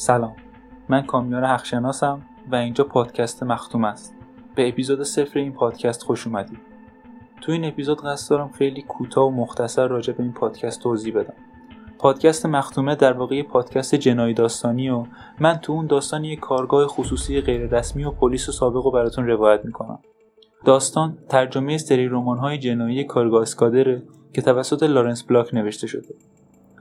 سلام. من کامیار حقشناسم و اینجا پادکست مختوم است. به اپیزود صفر این پادکست خوش اومدید. تو این اپیزود قصد دارم خیلی کوتاه و مختصر راجع به این پادکست توضیح بدم. پادکست مختومه در واقع پادکست جنایی داستانی و من تو اون داستان یک کارگاه خصوصی غیررسمی و پلیس و سابق رو براتون روایت می‌کنم. داستان ترجمه سری های جنایی کارگاه اسکادره که توسط لارنس بلاک نوشته شده.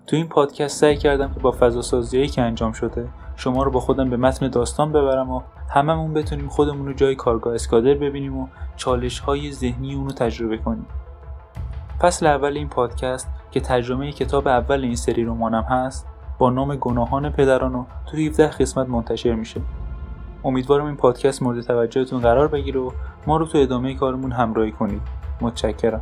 تو این پادکست سعی کردم که با فضا که انجام شده شما رو با خودم به متن داستان ببرم و هممون بتونیم خودمون رو جای کارگاه اسکادر ببینیم و چالش های ذهنی اونو تجربه کنیم. فصل اول این پادکست که ترجمه کتاب اول این سری رمانم هست با نام گناهان پدران و تو 17 قسمت منتشر میشه. امیدوارم این پادکست مورد توجهتون قرار بگیره و ما رو تو ادامه کارمون همراهی کنید. متشکرم.